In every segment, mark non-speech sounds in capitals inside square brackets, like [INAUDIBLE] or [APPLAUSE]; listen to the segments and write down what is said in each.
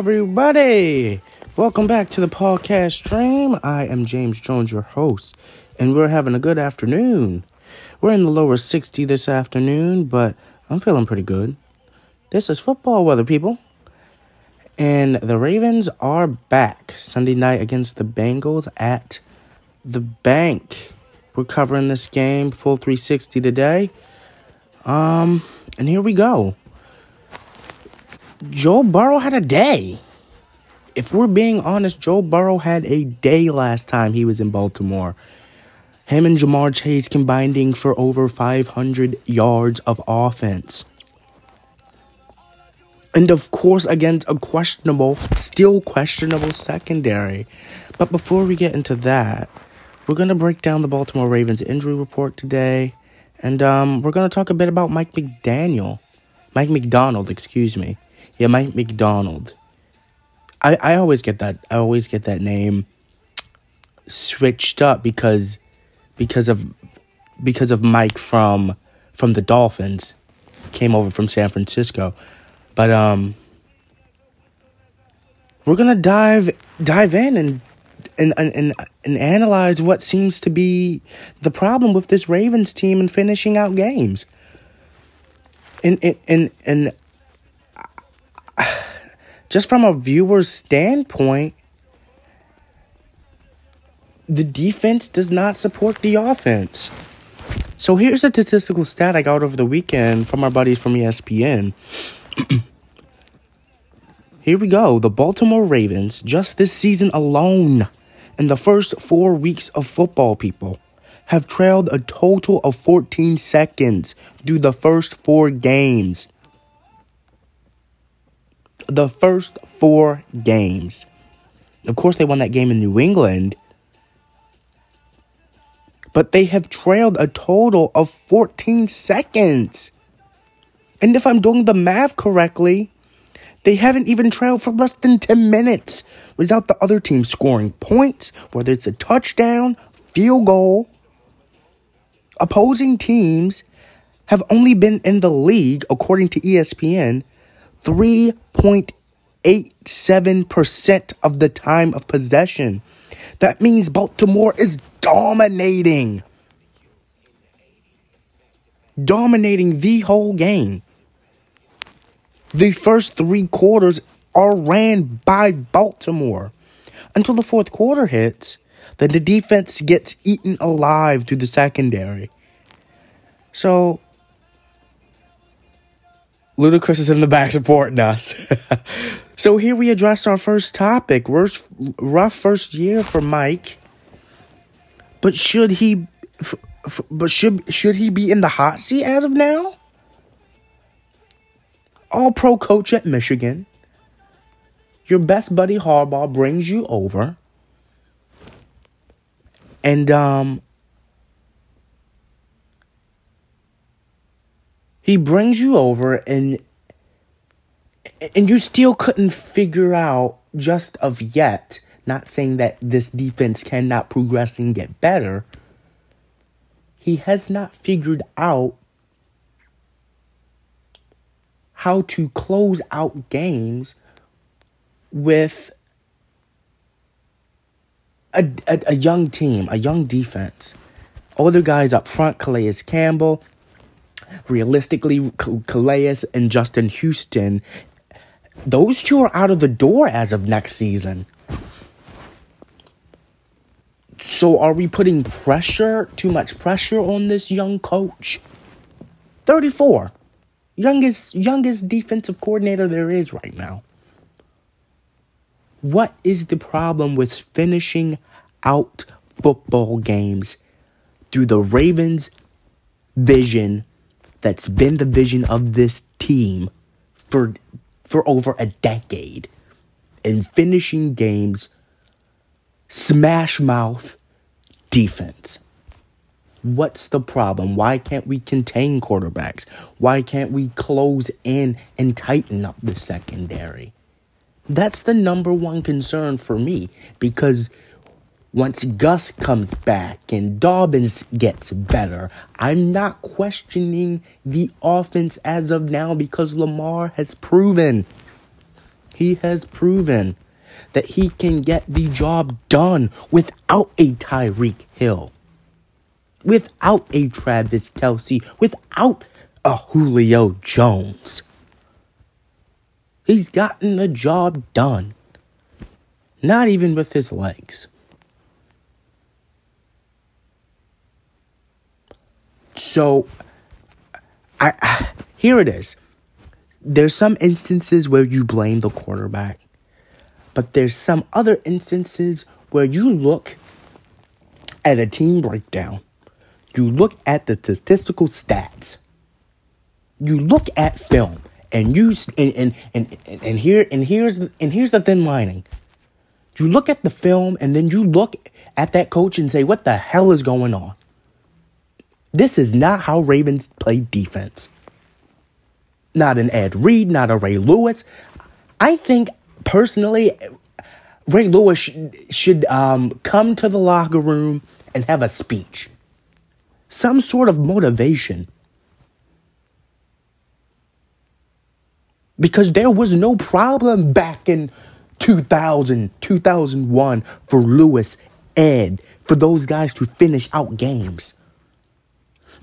Everybody. Welcome back to the podcast stream. I am James Jones, your host, and we're having a good afternoon. We're in the lower 60 this afternoon, but I'm feeling pretty good. This is football weather, people. And the Ravens are back Sunday night against the Bengals at the bank. We're covering this game full 360 today. Um, and here we go. Joe Burrow had a day. If we're being honest, Joe Burrow had a day last time he was in Baltimore. Him and Ja'Marr Chase combining for over 500 yards of offense. And of course, against a questionable, still questionable secondary. But before we get into that, we're going to break down the Baltimore Ravens injury report today. And um, we're going to talk a bit about Mike McDaniel. Mike Macdonald, excuse me. Yeah, Mike Macdonald. I, I always get that I always get that name switched up because because of because of Mike from from the Dolphins came over from San Francisco. But um we're going to dive dive in and and, and and analyze what seems to be the problem with this Ravens team and finishing out games. And and and, and just from a viewer's standpoint, the defense does not support the offense. So here's a statistical stat I got over the weekend from our buddies from ESPN. [CLEARS THROAT] Here we go. The Baltimore Ravens, just this season alone, in the first four weeks of football, people, have trailed a total of 14 seconds through the first four games the first four games. Of course, they won that game in New England, but they have trailed a total of 14 seconds. And if I'm doing the math correctly, they haven't even trailed for less than 10 minutes without the other team scoring points, whether it's a touchdown, field goal. Opposing teams have only been in the league, according to ESPN, 3.87% of the time of possession. That means Baltimore is dominating. Dominating the whole game. The first three quarters are ran by Baltimore. Until the fourth quarter hits, then the defense gets eaten alive through the secondary. So Ludacris is in the back supporting us. [LAUGHS] so here we address our first topic. Rough, rough first year for Mike. But should he f- f- but should should he be in the hot seat as of now? All pro coach at Michigan. Your best buddy Harbaugh brings you over. And um He brings you over and and you still couldn't figure out just of yet, not saying that this defense cannot progress and get better. He has not figured out how to close out games with a, a, a, young team, a young defense. Older guys up front, Calais Campbell, realistically, Calais and Justin Houston, those two are out of the door as of next season. So are we putting pressure, too much pressure on this young coach? 34. Youngest youngest defensive coordinator there is right now. What is the problem with finishing out football games through the Ravens' vision that's been the vision of this team for for over a decade in finishing games smash mouth defense. What's the problem? Why can't we contain quarterbacks? Why can't we close in and tighten up the secondary? That's the number one concern for me because once Gus comes back and Dobbins gets better, I'm not questioning the offense as of now because Lamar has proven he has proven that he can get the job done without a Tyreek Hill, without a Travis Kelce, without a Julio Jones. He's gotten the job done. Not even with his legs. So, I here it is. There's some instances where you blame the quarterback, but there's some other instances where you look at a team breakdown. You look at the statistical stats. You look at film, and you and and and, and here and here's and here's the thin lining. You look at the film, and then you look at that coach and say, "What the hell is going on?" This is not how Ravens play defense. Not an Ed Reed, not a Ray Lewis. I think personally, Ray Lewis sh- should um, come to the locker room and have a speech, some sort of motivation. Because there was no problem back in 2000, 2001 for Lewis, Ed, for those guys to finish out games.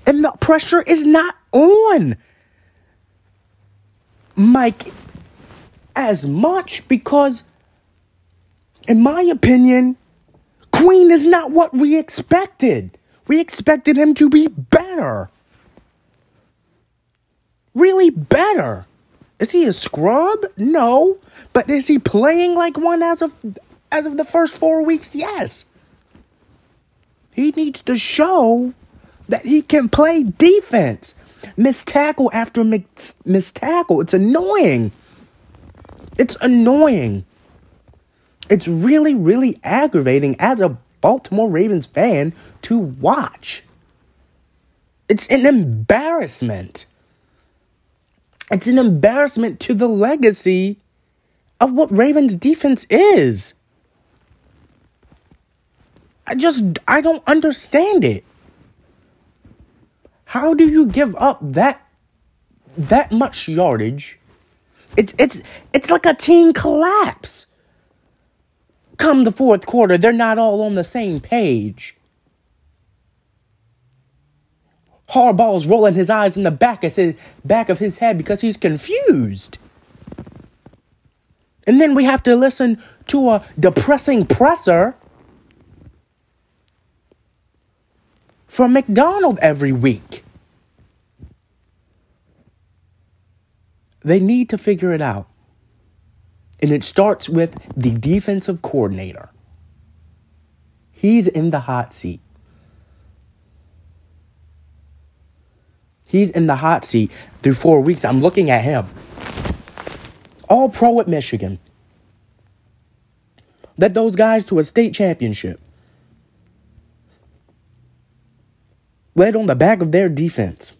And the pressure is not on Mike as much because, in my opinion, Queen is not what we expected. We expected him to be better. Really better. Is he a scrub? No. But is he playing like one as of as of the first four weeks? Yes. He needs to show that he can play defense. Miss tackle after miss tackle. It's annoying. It's annoying. It's really, really aggravating as a Baltimore Ravens fan to watch. It's an embarrassment. It's an embarrassment to the legacy of what Ravens defense is. I just I don't understand it. How do you give up that that much yardage? It's it's it's like a team collapse. Come the fourth quarter, they're not all on the same page. Harbaugh's rolling his eyes in the back of his back of his head because he's confused. And then we have to listen to a depressing presser from Macdonald every week. They need to figure it out. And it starts with the defensive coordinator. He's in the hot seat. He's in the hot seat through four weeks. I'm looking at him. All pro at Michigan. Led those guys to a state championship. Led on the back of their defense.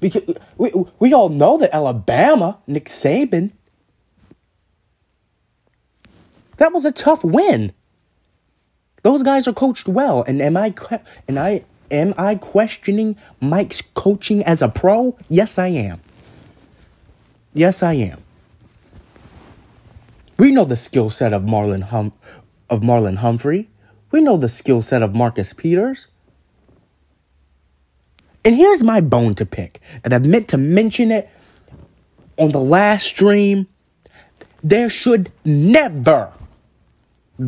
Because we, we all know that Alabama, Nick Saban, that was a tough win. Those guys are coached well, and am I and I am I questioning Mike's coaching as a pro? Yes, I am. Yes, I am. We know the skill set of Marlon hum, of Marlon Humphrey. We know the skill set of Marcus Peters. And here's my bone to pick, and I meant to mention it on the last stream. There should never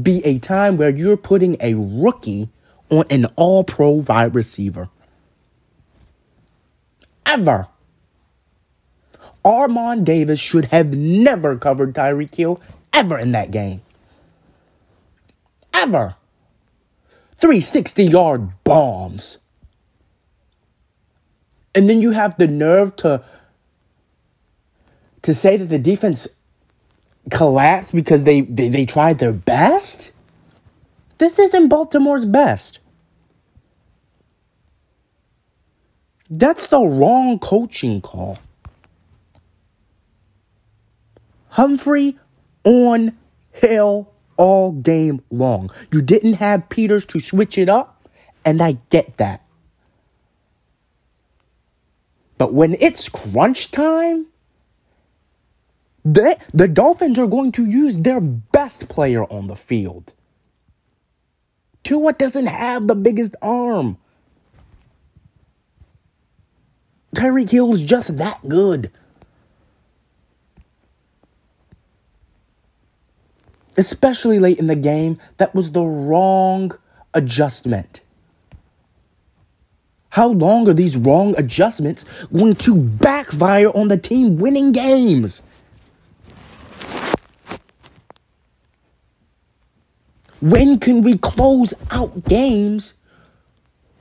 be a time where you're putting a rookie on an all pro wide receiver. Ever. Armour-Davis should have never covered Tyreek Hill ever in that game. Ever. 360 yard bombs. And then you have the nerve to to say that the defense collapsed because they, they, they tried their best? This isn't Baltimore's best. That's the wrong coaching call. Humphrey on Hill all game long. You didn't have Peters to switch it up, and I get that. But when it's crunch time, They, the Dolphins are going to use their best player on the field. Tua doesn't have the biggest arm. Tyreek Hill's just that good. Especially late in the game, that was the wrong adjustment. How long are these wrong adjustments going to backfire on the team winning games? When can we close out games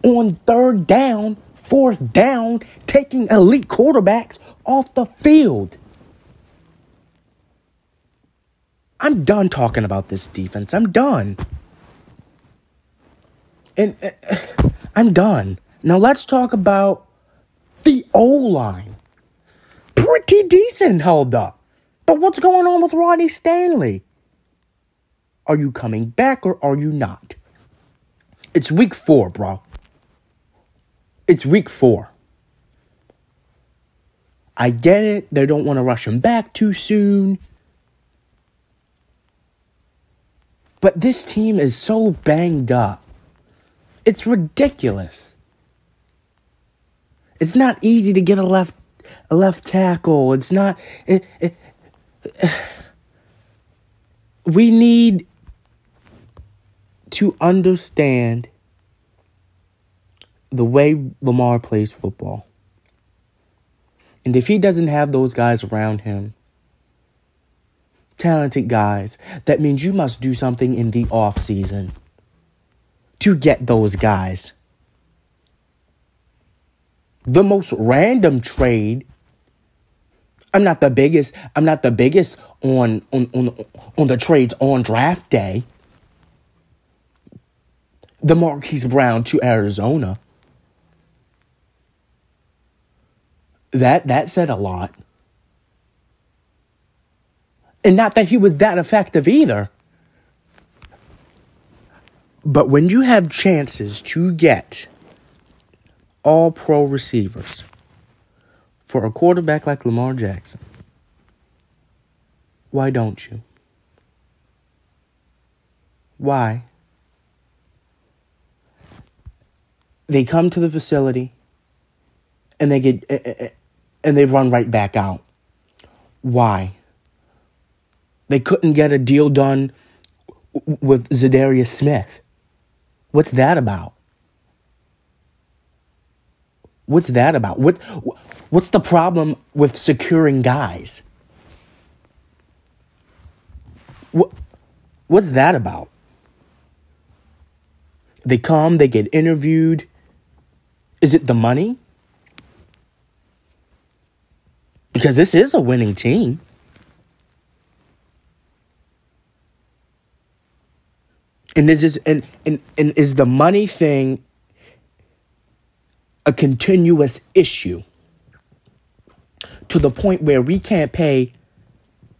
on third down, fourth down, taking elite quarterbacks off the field? I'm done talking about this defense. I'm done. And uh, I'm done. Now let's talk about the O line. Pretty decent held up. But what's going on with Ronnie Stanley? Are you coming back or are you not? It's week four, bro. It's week four. I get it. They don't want to rush him back too soon. But this team is so banged up. It's ridiculous. It's not easy to get a left a left tackle. It's not it, it, [SIGHS] we need to understand the way Lamar plays football. And if he doesn't have those guys around him, talented guys, that means you must do something in the off season to get those guys. The most random trade. I'm not the biggest. I'm not the biggest on on on on the trades on draft day. The Marquise Brown to Arizona. That that said a lot. And not that he was that effective either. But when you have chances to get all pro receivers for a quarterback like Lamar Jackson, why don't you? Why? They come to the facility and they get and they run right back out. Why? They couldn't get a deal done with Za'Darius Smith. What's that about? What's that about? What what's the problem with securing guys? What what's that about? They come, they get interviewed. Is it the money? Because this is a winning team. And is this and, and, and is the money thing a continuous issue to the point where we can't pay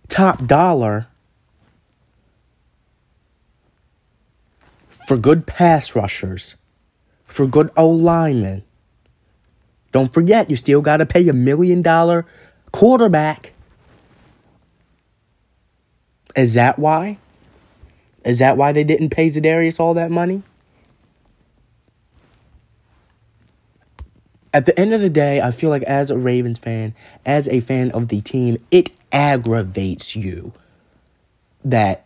top dollar for good pass rushers, for good O linemen. Don't forget, you still got to pay a million dollar quarterback. Is that why? Is that why they didn't pay Za'Darius all that money? At the end of the day, I feel like as a Ravens fan, as a fan of the team, it aggravates you that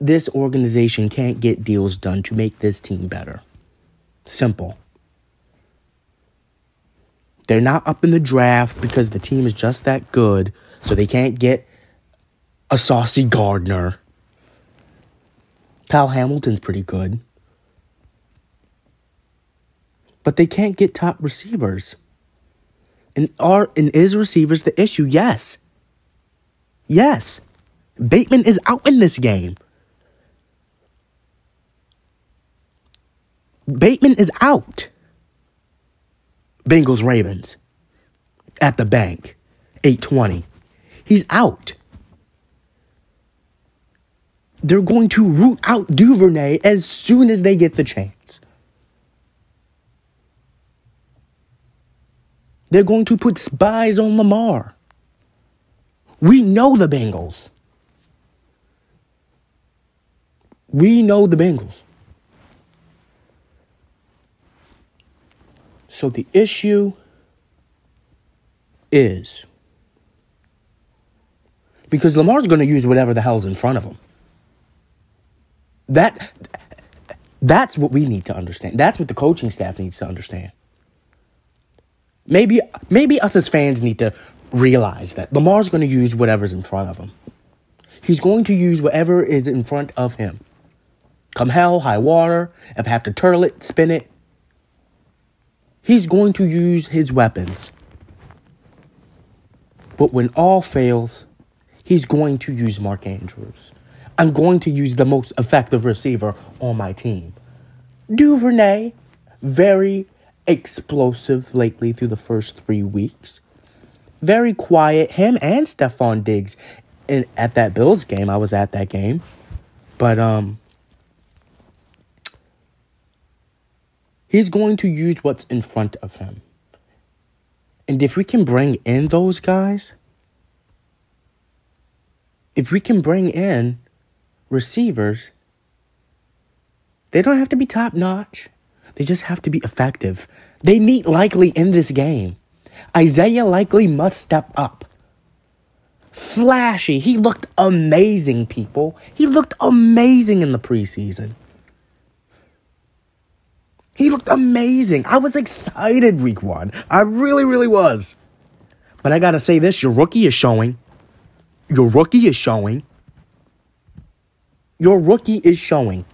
this organization can't get deals done to make this team better. Simple. They're not up in the draft because the team is just that good, so they can't get a saucy Gardner. Kyle Hamilton's pretty good. But they can't get top receivers. And are and is receivers the issue? Yes. Yes. Bateman is out in this game. Bateman is out. Bengals Ravens at the bank. 820. He's out they're going to root out Duvernay as soon as they get the chance. They're going to put spies on Lamar. We know the Bengals. We know the Bengals. So the issue is because Lamar's going to use whatever the hell's in front of him. That that's what we need to understand. That's what the coaching staff needs to understand. Maybe maybe us as fans need to realize that Lamar's going to use whatever's in front of him. He's going to use whatever is in front of him. Come hell, high water, if I have to turtle it, spin it. He's going to use his weapons. But when all fails, he's going to use Mark Andrews. I'm going to use the most effective receiver on my team. Duvernay, very explosive lately through the first three weeks. Very quiet. Him and Stefon Diggs in, at that Bills game. I was at that game. But um he's going to use what's in front of him. And if we can bring in those guys, if we can bring in receivers, they don't have to be top notch. They just have to be effective. They need Likely in this game. Isaiah Likely must step up. Flashy. He looked amazing, people. He looked amazing in the preseason. He looked amazing. I was excited week one. I really, really was. But I gotta say this your rookie is showing. Your rookie is showing. Your rookie is showing.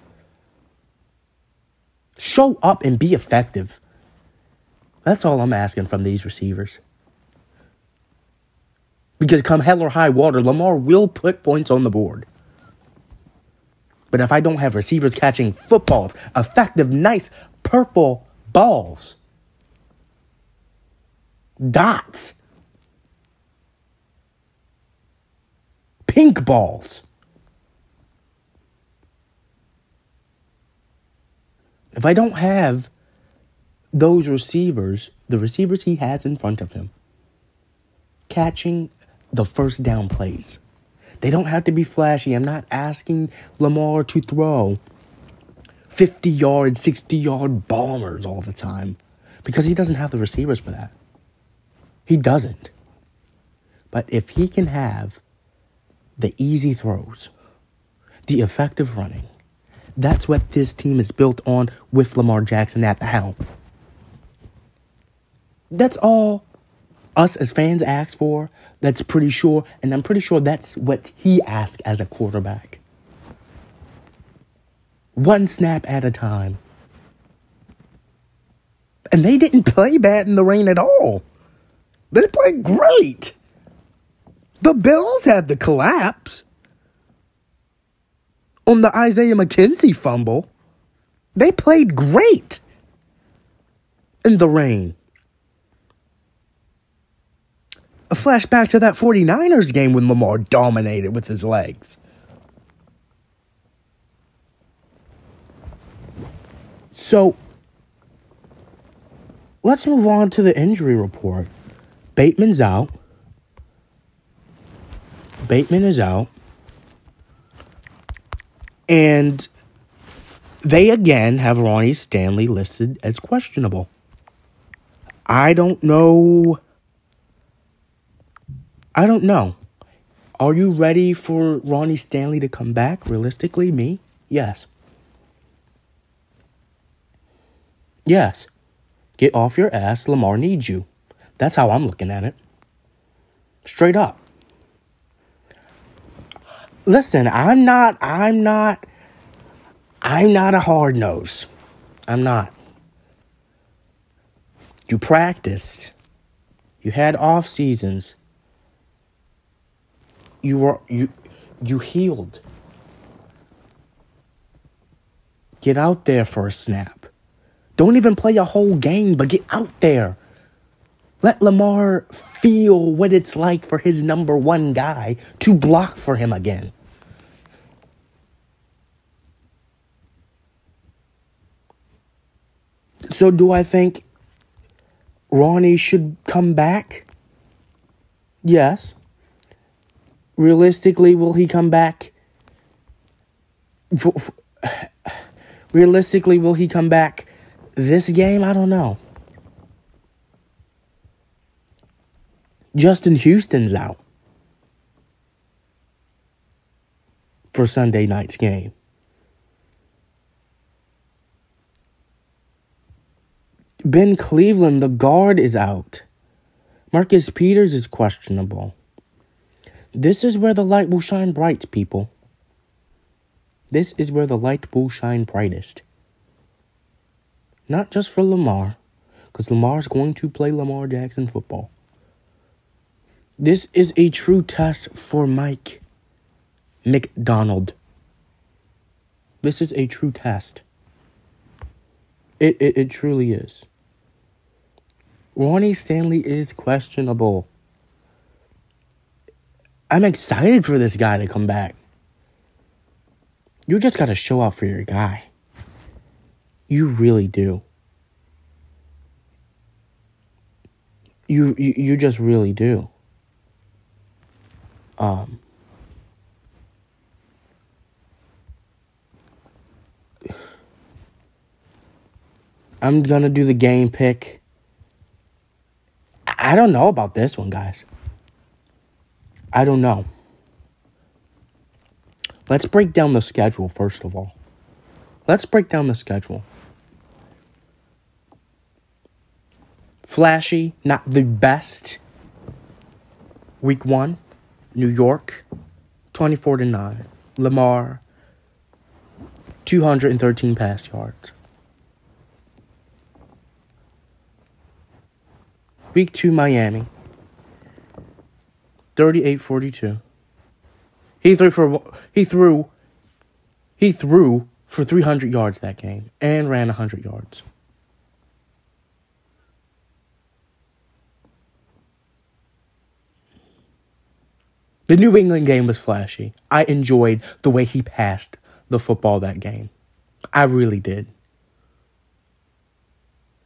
Show up and be effective. That's all I'm asking from these receivers. Because come hell or high water, Lamar will put points on the board. But if I don't have receivers catching footballs, effective, nice purple balls, dots, pink balls, if I don't have those receivers, the receivers he has in front of him, catching the first down plays. They don't have to be flashy. I'm not asking Lamar to throw 50 yard, 60 yard bombers all the time because he doesn't have the receivers for that. He doesn't. But if he can have the easy throws, the effective running, that's what this team is built on with Lamar Jackson at the helm. That's all us as fans ask for. That's pretty sure, and I'm pretty sure that's what he asked as a quarterback. One snap at a time. And they didn't play bad in the rain at all. They played great. The Bills had the collapse on the Isaiah McKenzie fumble. They played great in the rain a flashback to that 49ers game when Lamar dominated with his legs. So, let's move on to the injury report. Bateman's out. Bateman is out. And they again have Ronnie Stanley listed as questionable. I don't know I don't know. Are you ready for Ronnie Stanley to come back? Realistically, me? Yes. Yes. Get off your ass. Lamar needs you. That's how I'm looking at it. Straight up. Listen, I'm not, I'm not, I'm not a hard nose. I'm not. You practiced. You had off seasons you were you you healed. Get out there for a snap. Don't even play a whole game, but get out there. Let Lamar feel what it's like for his number one guy to block for him again. So, do I think Ronnie should come back? Yes. Realistically, will he come back? Realistically, will he come back this game? I don't know. Justin Houston's out for Sunday night's game. Ben Cleveland, the guard, is out. Marcus Peters is questionable. This is where the light will shine bright, people. This is where the light will shine brightest. Not just for Lamar, because Lamar's going to play Lamar Jackson football. This is a true test for Mike Macdonald. This is a true test. It, it, it truly is. Ronnie Stanley is questionable. I'm excited for this guy to come back. You just got to show out for your guy. You really do. You, you you just really do. Um I'm gonna do the game pick. I don't know about this one, guys. I don't know. Let's break down the schedule first of all. Let's break down the schedule. Flashy, not the best. Week one, New York, 24 to 9. Lamar, 213 pass yards. Week two, Miami, 38-42. He threw for he threw he threw for 300 yards that game and ran 100 yards. The New England game was flashy. I enjoyed the way he passed the football that game. I really did.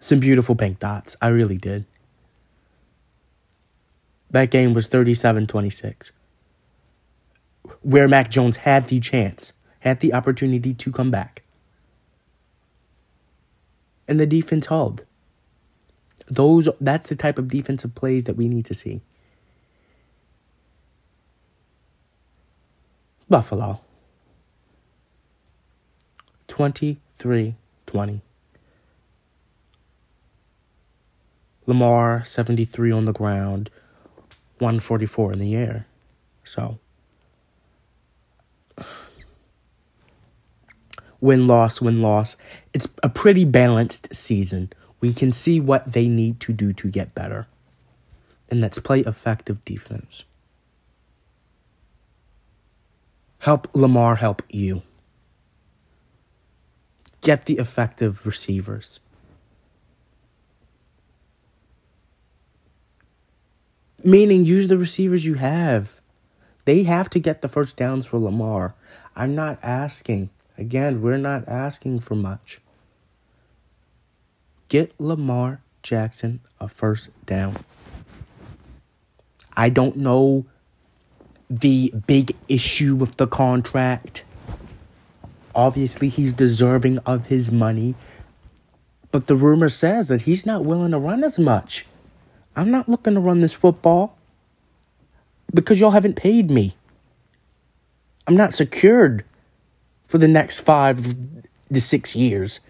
Some beautiful pink dots. I really did. That game was 37 26, where Mac Jones had the chance, had the opportunity to come back. And the defense held. Those that's the type of defensive plays that we need to see. Buffalo. 23 20. Lamar, 73 on the ground, 144 in the air. So, win loss, win loss. It's a pretty balanced season. We can see what they need to do to get better. And that's play effective defense. Help Lamar help you. Get the effective receivers. Meaning, use the receivers you have. They have to get the first downs for Lamar. I'm not asking. Again, we're not asking for much. Get Lamar Jackson a first down. I don't know the big issue with the contract. Obviously, he's deserving of his money. But the rumor says that he's not willing to run as much. I'm not looking to run this football because y'all haven't paid me. I'm not secured for the next five to six years.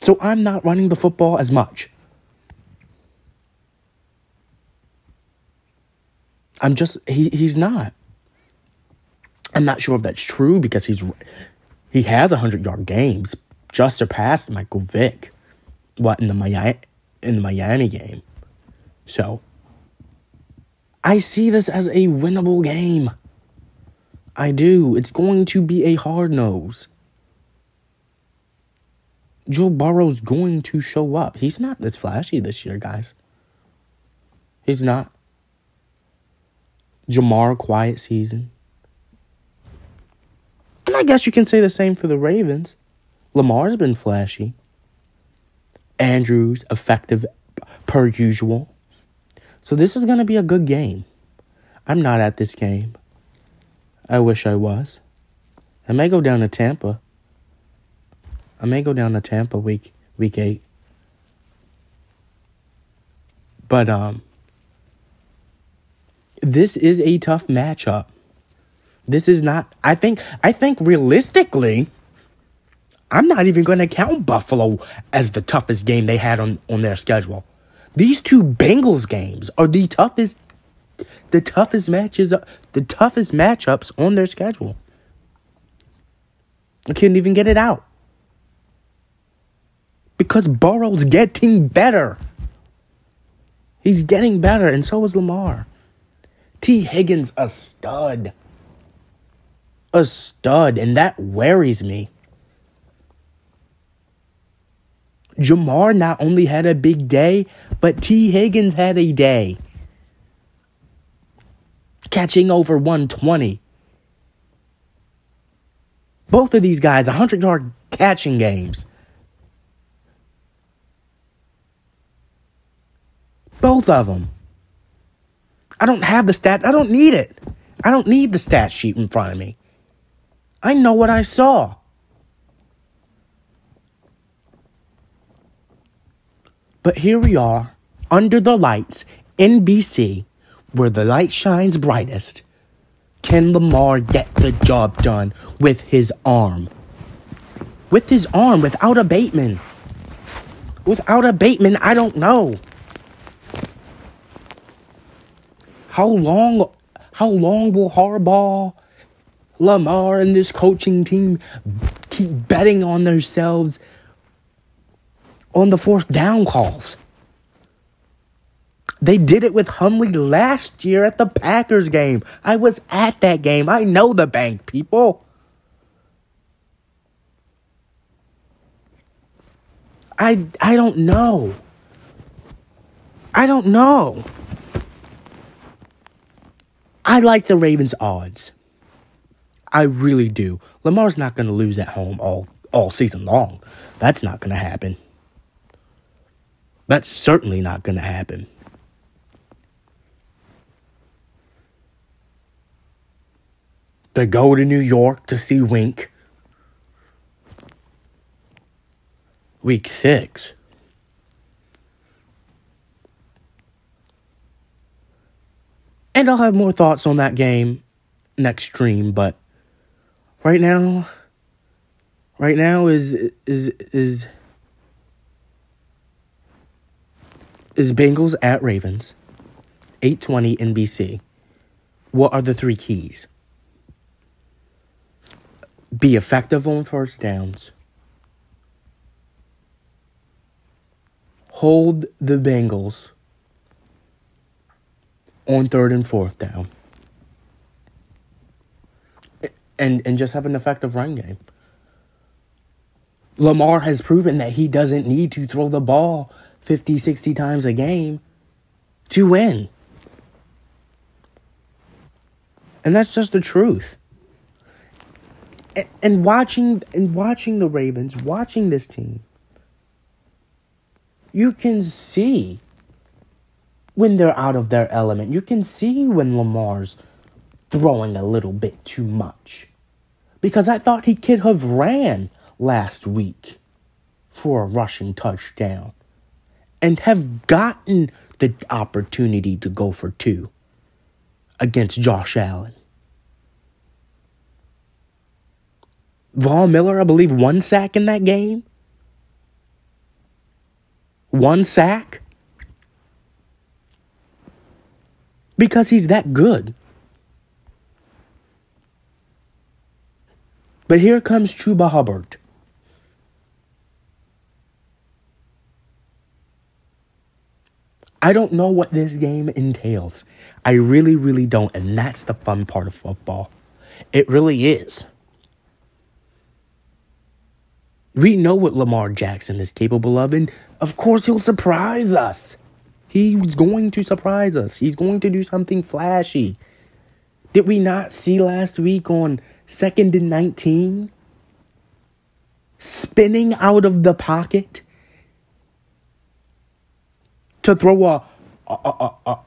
So I'm not running the football as much. I'm just he he's not. I'm not sure if that's true because he's he has 100 yard games, just surpassed Michael Vick. What in the Miami in the Miami game. So, I see this as a winnable game. I do. It's going to be a hard nose. Joe Burrow's going to show up. He's not this flashy this year, guys. He's not. Ja'Marr, quiet season. And I guess you can say the same for the Ravens. Lamar's been flashy. Andrews, effective per usual. So this is going to be a good game. I'm not at this game. I wish I was. I may go down to Tampa. I may go down to Tampa week week eight. But um this is a tough matchup. This is not I think I think realistically I'm not even going to count Buffalo as the toughest game they had on, on their schedule. These two Bengals games are the toughest the toughest matches the toughest matchups on their schedule. I couldn't even get it out. Because Burrow's getting better. He's getting better, and so is Lamar. Tee Higgins, a stud. A stud, and that worries me. Ja'Marr not only had a big day, but T. Higgins had a day. Catching over 120. Both of these guys, 100 yard catching games. Both of them. I don't have the stats. I don't need it. I don't need the stat sheet in front of me. I know what I saw. But here we are, under the lights, NBC, where the light shines brightest. Can Lamar get the job done with his arm? With his arm, without a Bateman. Without a Bateman, I don't know. How long how long will Harbaugh, Lamar, and this coaching team keep betting on themselves on the fourth down calls? They did it with Hundley last year at the Packers game. I was at that game. I know the bank, people. I I don't know. I don't know. I like the Ravens odds. I really do. Lamar's not going to lose at home all all season long. That's not going to happen. That's certainly not going to happen. They go to New York to see Wink. Week six. And I'll have more thoughts on that game next stream, but right now right now is is is is Bengals at Ravens. 820 NBC. What are the three keys? Be effective on first downs. Hold the Bengals on third and fourth down. And and just have an effective run game. Lamar has proven that he doesn't need to throw the ball 50, 60 times a game to win. And that's just the truth. And, and watching and watching the Ravens, watching this team, you can see when they're out of their element. You can see when Lamar's throwing a little bit too much. Because I thought he could have ran last week for a rushing touchdown and have gotten the opportunity to go for two against Josh Allen. Von Miller, I believe, one sack in that game. One sack. Because he's that good. But here comes Chuba Hubbard. I don't know what this game entails. I really, really don't. And that's the fun part of football. It really is. We know what Lamar Jackson is capable of, and of course, he'll surprise us. He's going to surprise us. He's going to do something flashy. Did we not see last week on second and 19? Spinning out of the pocket to throw a, a, a, a,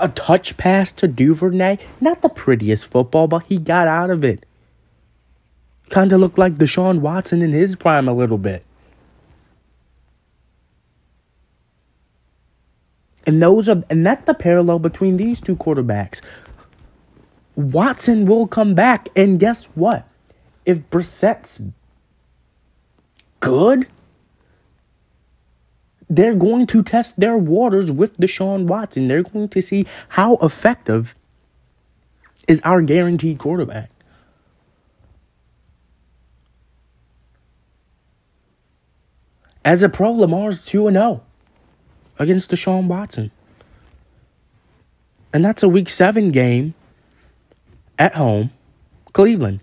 a touch pass to Duvernay. Not the prettiest football, but he got out of it. Kind of looked like Deshaun Watson in his prime a little bit. And those are and that's the parallel between these two quarterbacks. Watson will come back, and guess what? If Brissett's good, they're going to test their waters with Deshaun Watson. They're going to see how effective is our guaranteed quarterback. As a pro, Lamar's 2 0 against Deshaun Watson. And that's a week seven game at home, Cleveland.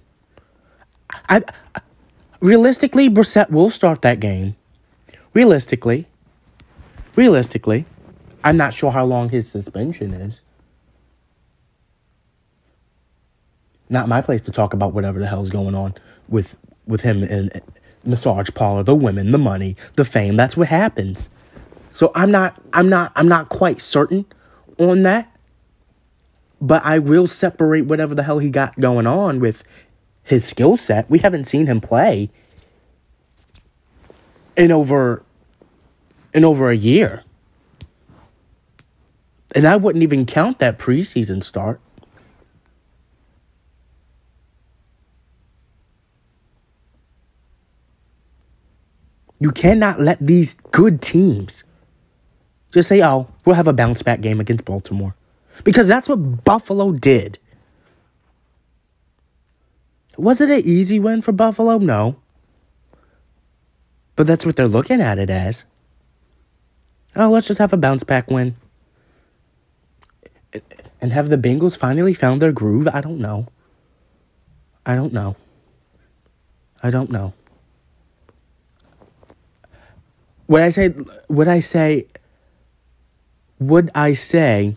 I, I realistically, Brissett will start that game. Realistically, realistically, I'm not sure how long his suspension is. Not my place to talk about whatever the hell's going on with with him and massage parlor, the women, the money, the fame. That's what happens. So I'm not I'm not I'm not quite certain on that. But I will separate whatever the hell he got going on with his skill set. We haven't seen him play in over in over a year. And I wouldn't even count that preseason start. You cannot let these good teams just say, oh, we'll have a bounce back game against Baltimore. Because that's what Buffalo did. Was it an easy win for Buffalo? No. But that's what they're looking at it as. Oh, let's just have a bounce back win. And have the Bengals finally found their groove? I don't know. I don't know. I don't know. Would I say would I say would I say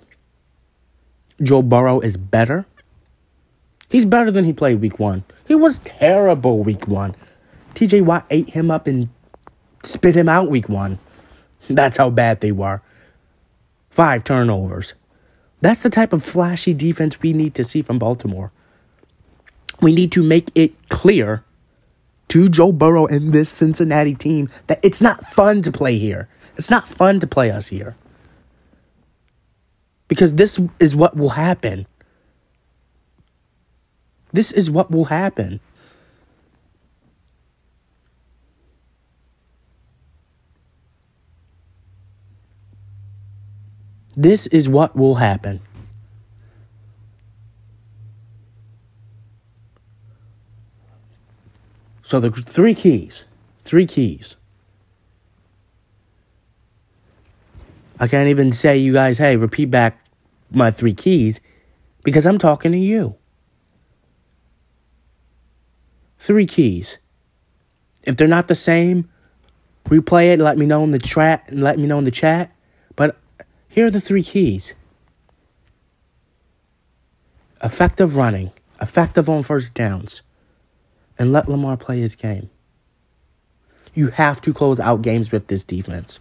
Joe Burrow is better? He's better than he played week one. He was terrible week one. TJ Watt ate him up and spit him out week one. [LAUGHS] That's how bad they were. Five turnovers. That's the type of flashy defense we need to see from Baltimore. We need to make it clear to Joe Burrow and this Cincinnati team that it's not fun to play here. It's not fun to play us here. Because this is what will happen. This is what will happen. This is what will happen. So the three keys, three keys. I can't even say you guys, hey, repeat back my three keys because I'm talking to you. Three keys. If they're not the same, replay it, let me know in the chat and let me know in the chat. But here are the three keys. Effective running, effective on first downs, and let Lamar play his game. You have to close out games with this defense.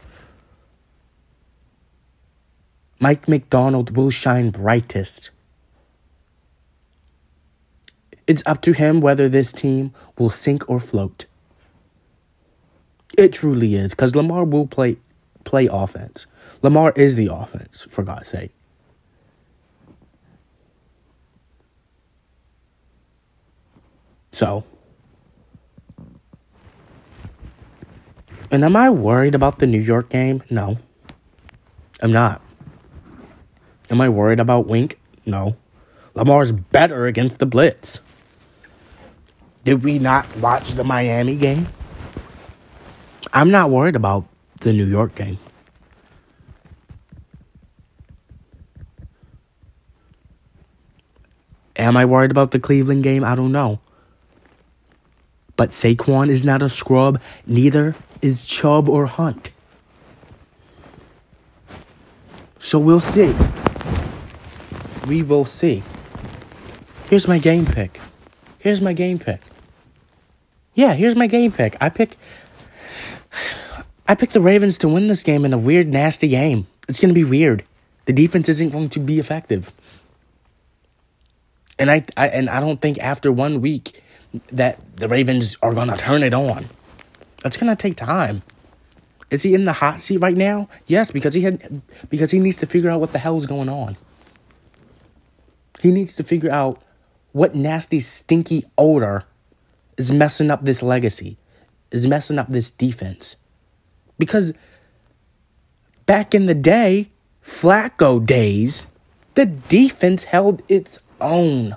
Mike Macdonald will shine brightest. It's up to him whether this team will sink or float. It truly is, because Lamar will play play offense. Lamar is the offense, for God's sake. So, and am I worried about the New York game? No, I'm not. Am I worried about Wink? No. Lamar's better against the Blitz. Did we not watch the Miami game? I'm not worried about the New York game. Am I worried about the Cleveland game? I don't know. But Saquon is not a scrub, neither is Chubb or Hunt. So we'll see. We will see. Here's my game pick. Here's my game pick. Yeah, here's my game pick. I pick I pick the Ravens to win this game in a weird, nasty game. It's gonna be weird. The defense isn't going to be effective. And I, I and I don't think after one week that the Ravens are going to turn it on. That's going to take time. Is he in the hot seat right now? Yes, because he had because he needs to figure out what the hell is going on. He needs to figure out what nasty stinky odor is messing up this legacy, is messing up this defense. Because back in the day, Flacco days, the defense held its own.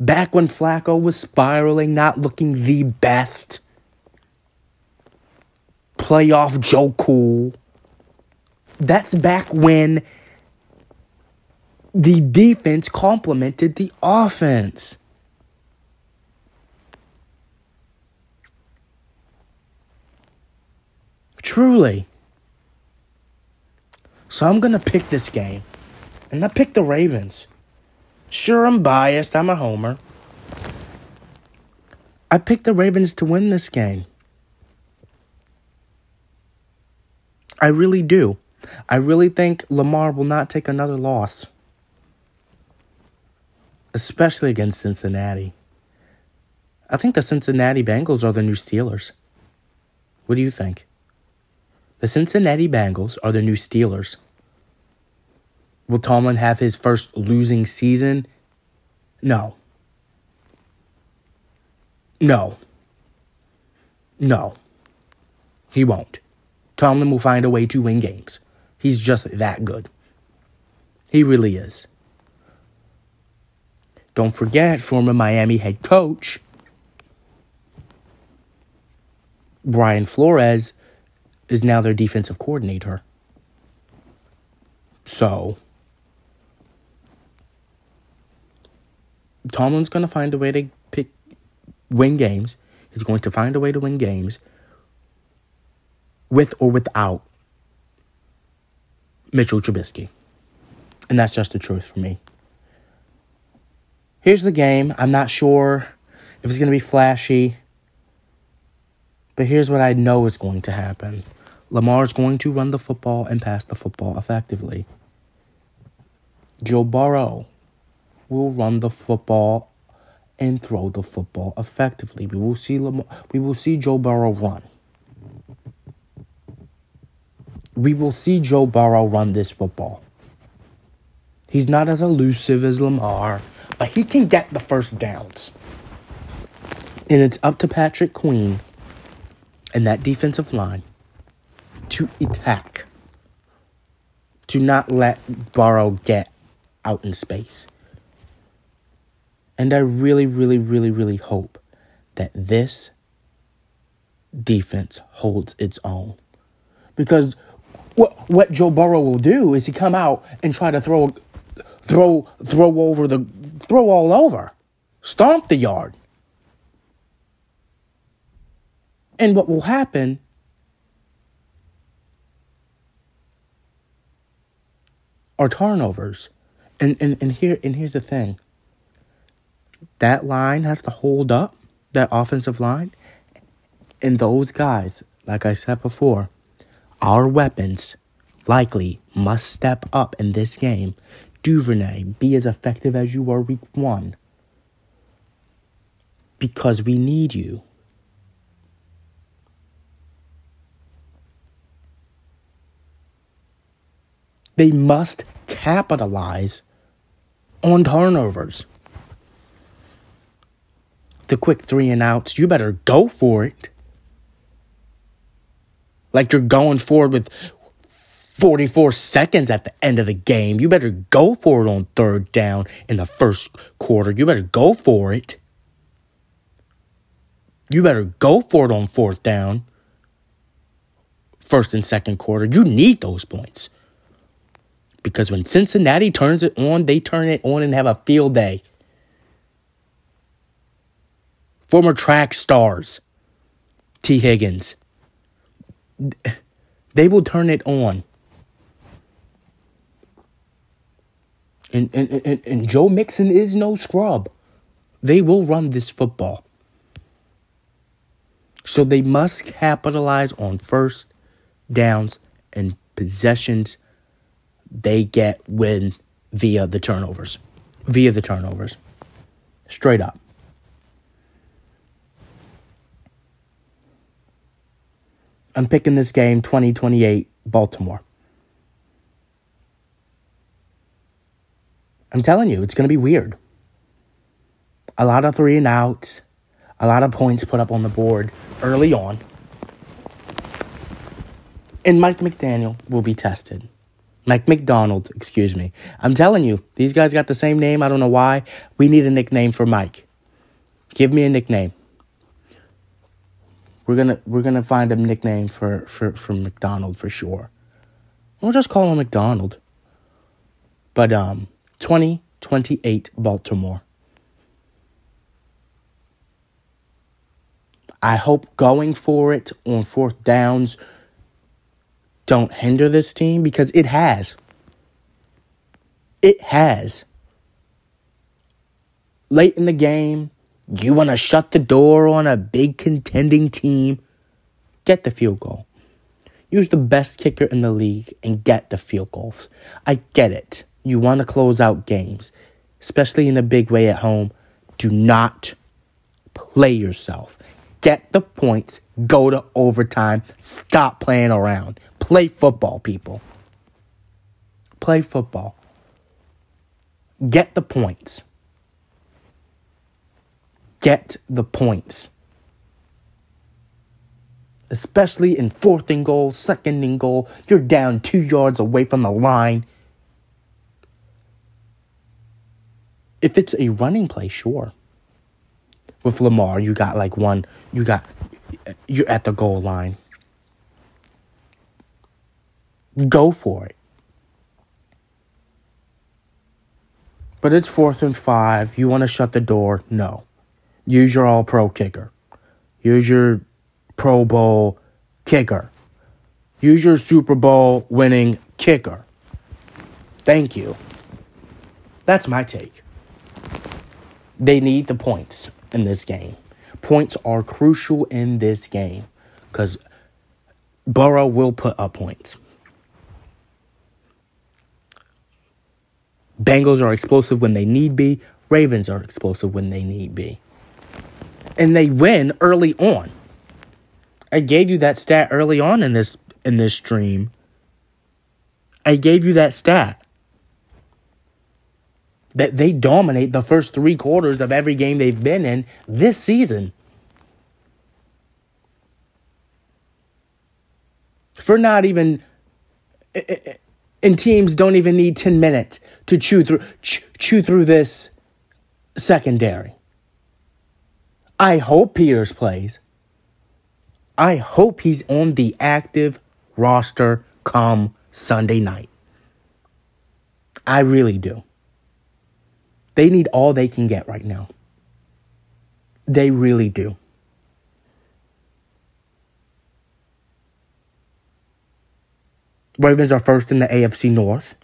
Back when Flacco was spiraling, not looking the best. Playoff Joe Cool. That's back when the defense complemented the offense. Truly. So I'm going to pick this game. And I pick the Ravens. Sure, I'm biased. I'm a homer. I picked the Ravens to win this game. I really do. I really think Lamar will not take another loss, especially against Cincinnati. I think the Cincinnati Bengals are the new Steelers. What do you think? The Cincinnati Bengals are the new Steelers. Will Tomlin have his first losing season? No. No. No. He won't. Tomlin will find a way to win games. He's just that good. He really is. Don't forget, former Miami head coach Brian Flores is now their defensive coordinator. So, Tomlin's going to find a way to pick win games. He's going to find a way to win games with or without Mitchell Trubisky. And that's just the truth for me. Here's the game. I'm not sure if it's going to be flashy, but here's what I know is going to happen Lamar's going to run the football and pass the football effectively. Joe Burrow will run the football and throw the football effectively. We will see Lamar, we will see Joe Burrow run. We will see Joe Burrow run this football. He's not as elusive as Lamar, but he can get the first downs. And it's up to Patrick Queen and that defensive line to attack, to not let Burrow get out in space. And I really, really, really, really hope that this defense holds its own. Because what what Joe Burrow will do is he come out and try to throw throw throw over the throw all over. Stomp the yard. And what will happen are turnovers. And, and, and here and here's the thing. That line has to hold up, that offensive line. And those guys, like I said before, our weapons likely must step up in this game. Duvernay, be as effective as you were week one. Because we need you. They must capitalize on turnovers. The quick three and outs, you better go for it. Like you're going forward with 44 seconds at the end of the game. You better go for it on third down in the first quarter. You better go for it. You better go for it on fourth down. First and second quarter. You need those points. Because when Cincinnati turns it on, they turn it on and have a field day. Former track stars, Tee Higgins, they will turn it on. And, and, and, and Joe Mixon is no scrub. They will run this football. So they must capitalize on first downs and possessions they get win via the turnovers. Via the turnovers. Straight up. I'm picking this game 2028 Baltimore. I'm telling you, it's going to be weird. A lot of three and outs, a lot of points put up on the board early on. And Mike McDaniel will be tested. Mike Macdonald, excuse me. I'm telling you, these guys got the same name. I don't know why. We need a nickname for Mike. Give me a nickname. We're gonna we're gonna find a nickname for for for Macdonald for sure. We'll just call him Macdonald. But um, twenty twenty eight Baltimore. I hope going for it on fourth downs don't hinder this team because it has. It has. Late in the game, you want to shut the door on a big contending team, get the field goal. Use the best kicker in the league and get the field goals. I get it. You want to close out games, especially in a big way at home. Do not play yourself. Get the points, go to overtime, stop playing around. Play football, people. Play football. Get the points. Get the points. Especially in fourth and goal, second and goal, you're down two yards away from the line. If it's a running play, sure. With Lamar, you got like one, you got, you're at the goal line. Go for it. But it's fourth and five. You want to shut the door? No. Use your all pro kicker. Use your Pro Bowl kicker. Use your Super Bowl winning kicker. Thank you. That's my take. They need the points in this game. Points are crucial in this game because Burrow will put up points. Bengals are explosive when they need be. Ravens are explosive when they need be. And they win early on. I gave you that stat early on in this in this stream. I gave you that stat. That they dominate the first 3 quarters of every game they've been in this season. For not even eh, eh, eh, and teams don't even need 10 minutes to chew through chew through this secondary. I hope Peters plays. I hope he's on the active roster come Sunday night. I really do. They need all they can get right now. They really do. Ravens are first in the AFC North.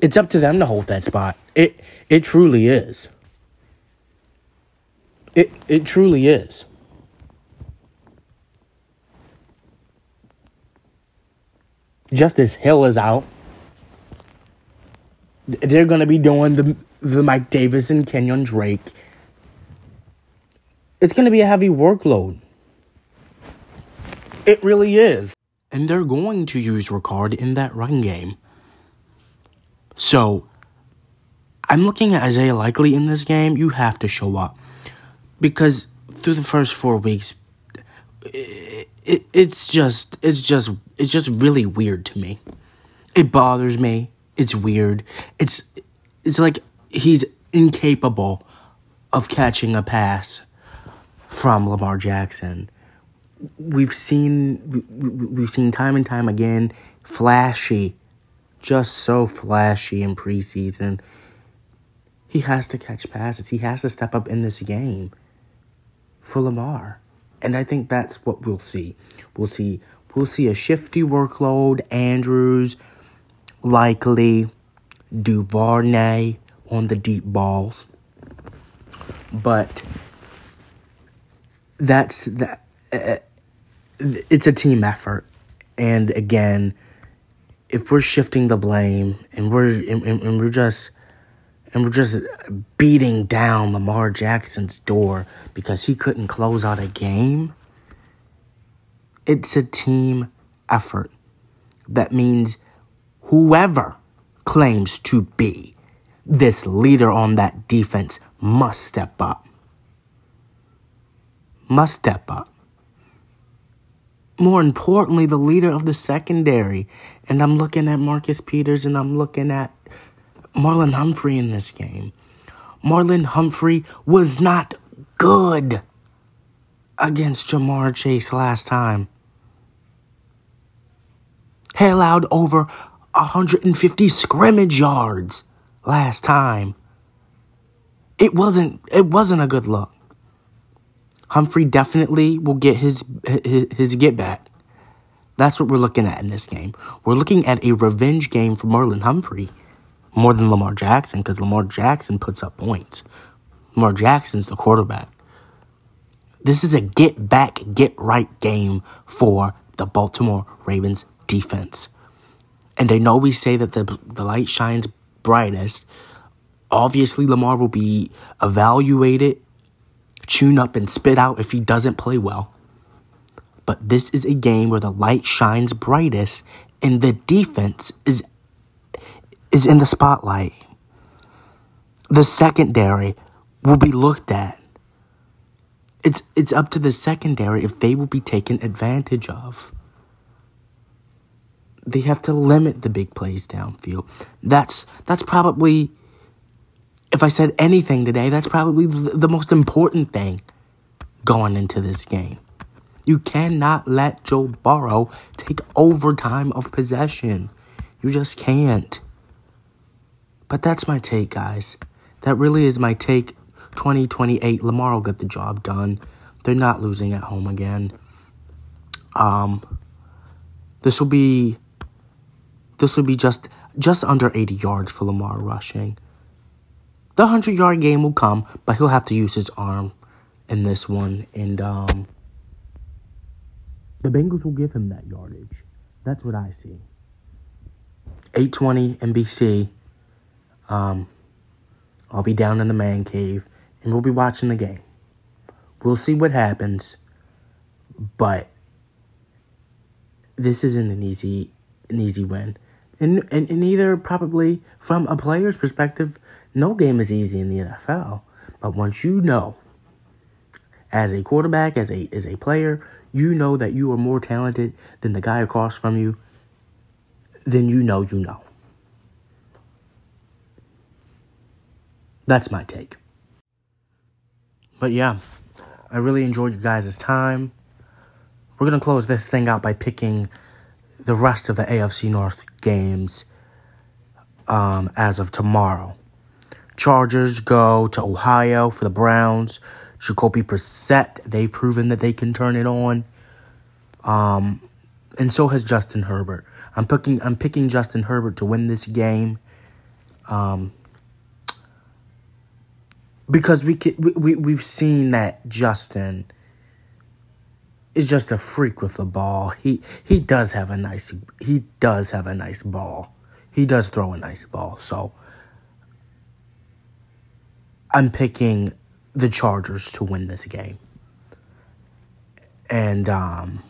It's up to them to hold that spot. It it truly is. It it truly is. Justice Hill is out. They're gonna be doing the the Mike Davis and Kenyon Drake. It's gonna be a heavy workload. It really is. And they're going to use Ricard in that run game. So, I'm looking at Isaiah Likely in this game. You have to show up. Because through the first four weeks, it, it, it's just, it's just, it's just really weird to me. It bothers me. It's weird. It's, it's like he's incapable of catching a pass from Lamar Jackson. We've seen we've seen time and time again flashy just so flashy in preseason. He has to catch passes. He has to step up in this game for Lamar. And I think that's what we'll see. We'll see we'll see a shifty workload. Andrews likely. Duvernay on the deep balls but that's that uh, it's a team effort. And again, if we're shifting the blame and we're and, and, and we're just and we're just beating down Lamar Jackson's door because he couldn't close out a game, it's a team effort. That means whoever claims to be this leader on that defense must step up. Must step up. More importantly, the leader of the secondary. And I'm looking at Marcus Peters and I'm looking at Marlon Humphrey in this game. Marlon Humphrey was not good against Ja'Marr Chase last time. He allowed over 150 scrimmage yards last time. It wasn't it wasn't a good look. Humphrey definitely will get his his, his get back. That's what we're looking at in this game. We're looking at a revenge game for Marlon Humphrey more than Lamar Jackson because Lamar Jackson puts up points. Lamar Jackson's the quarterback. This is a get back, get right game for the Baltimore Ravens defense. And I know we say that the, the light shines brightest. Obviously, Lamar will be evaluated, tune up, and spit out if he doesn't play well. But this is a game where the light shines brightest and the defense is is in the spotlight. The secondary will be looked at. It's it's up to the secondary if they will be taken advantage of. They have to limit the big plays downfield. That's that's probably if I said anything today, that's probably the most important thing going into this game. You cannot let Joe Burrow take overtime of possession. You just can't. But that's my take, guys. That really is my take. 2028, Lamar will get the job done. They're not losing at home again. Um, this will be this would be just just under 80 yards for Lamar rushing. The 100 yard game will come, but he'll have to use his arm in this one. And um, the Bengals will give him that yardage. That's what I see. 820 NBC. Um, I'll be down in the man cave and we'll be watching the game. We'll see what happens, but this isn't an easy an easy win. And, and, and either probably from a player's perspective, no game is easy in the NFL. But once you know, as a quarterback, as a as a player, you know that you are more talented than the guy across from you, then you know you know. That's my take. But yeah, I really enjoyed you guys' time. We're to close this thing out by picking the rest of the AFC North games um, as of tomorrow. Chargers go to Ohio for the Browns. Jacoby Brissett, they've proven that they can turn it on. Um, and so has Justin Herbert. I'm picking I'm picking Justin Herbert to win this game. Um, because we can, we, we we've seen that Justin is just a freak with the ball. He he does have a nice he does have a nice ball. He does throw a nice ball. So I'm picking the Chargers to win this game. And um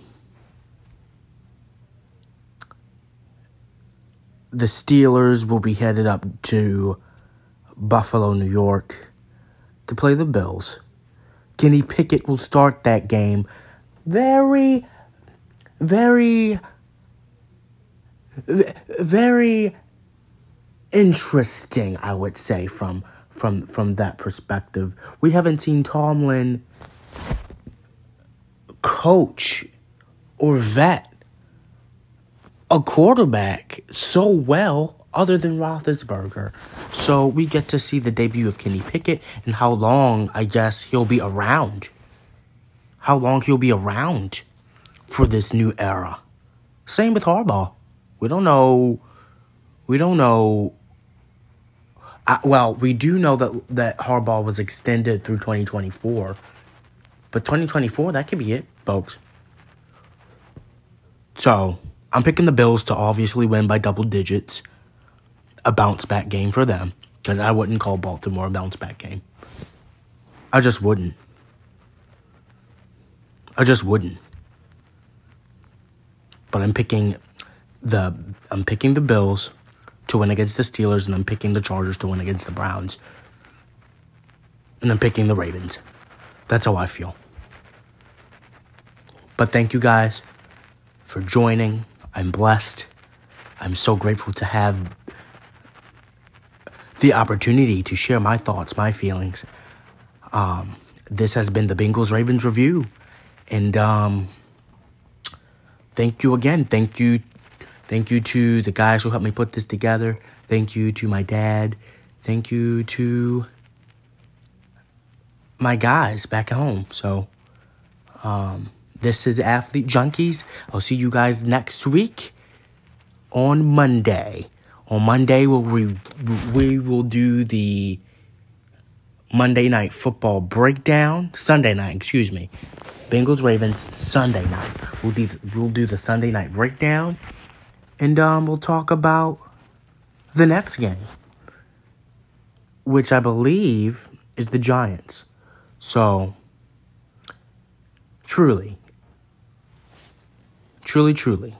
the Steelers will be headed up to Buffalo, New York to play the Bills. Kenny Pickett will start that game. Very, very, very interesting, I would say, from from from that perspective. We haven't seen Tomlin coach or vet a quarterback so well other than Roethlisberger. So we get to see the debut of Kenny Pickett and how long I guess he'll be around. How long he'll be around for this new era. Same with Harbaugh. We don't know. We don't know. Well, we do know that that Harbaugh was extended through 2024, but 2024 that could be it, folks. So I'm picking the Bills to obviously win by double digits. A bounce back game for them because I wouldn't call Baltimore a bounce back game. I just wouldn't. I just wouldn't. But I'm picking the I'm picking the Bills to win against the Steelers and I'm picking the Chargers to win against the Browns. And I'm picking the Ravens. That's how I feel. But thank you guys for joining. I'm blessed. I'm so grateful to have the opportunity to share my thoughts, my feelings. Um, this has been the Bengals Ravens review. And um, thank you again. Thank you. Thank you to the guys who helped me put this together. Thank you to my dad. Thank you to my guys back at home. So, um, this is Athlete Junkies. I'll see you guys next week on Monday. On Monday, we'll, we, we will do the Monday night football breakdown. Sunday night, excuse me. Bengals Ravens Sunday night. We'll do we'll do the Sunday night breakdown, and um, we'll talk about the next game, which I believe is the Giants. So, truly, truly, truly,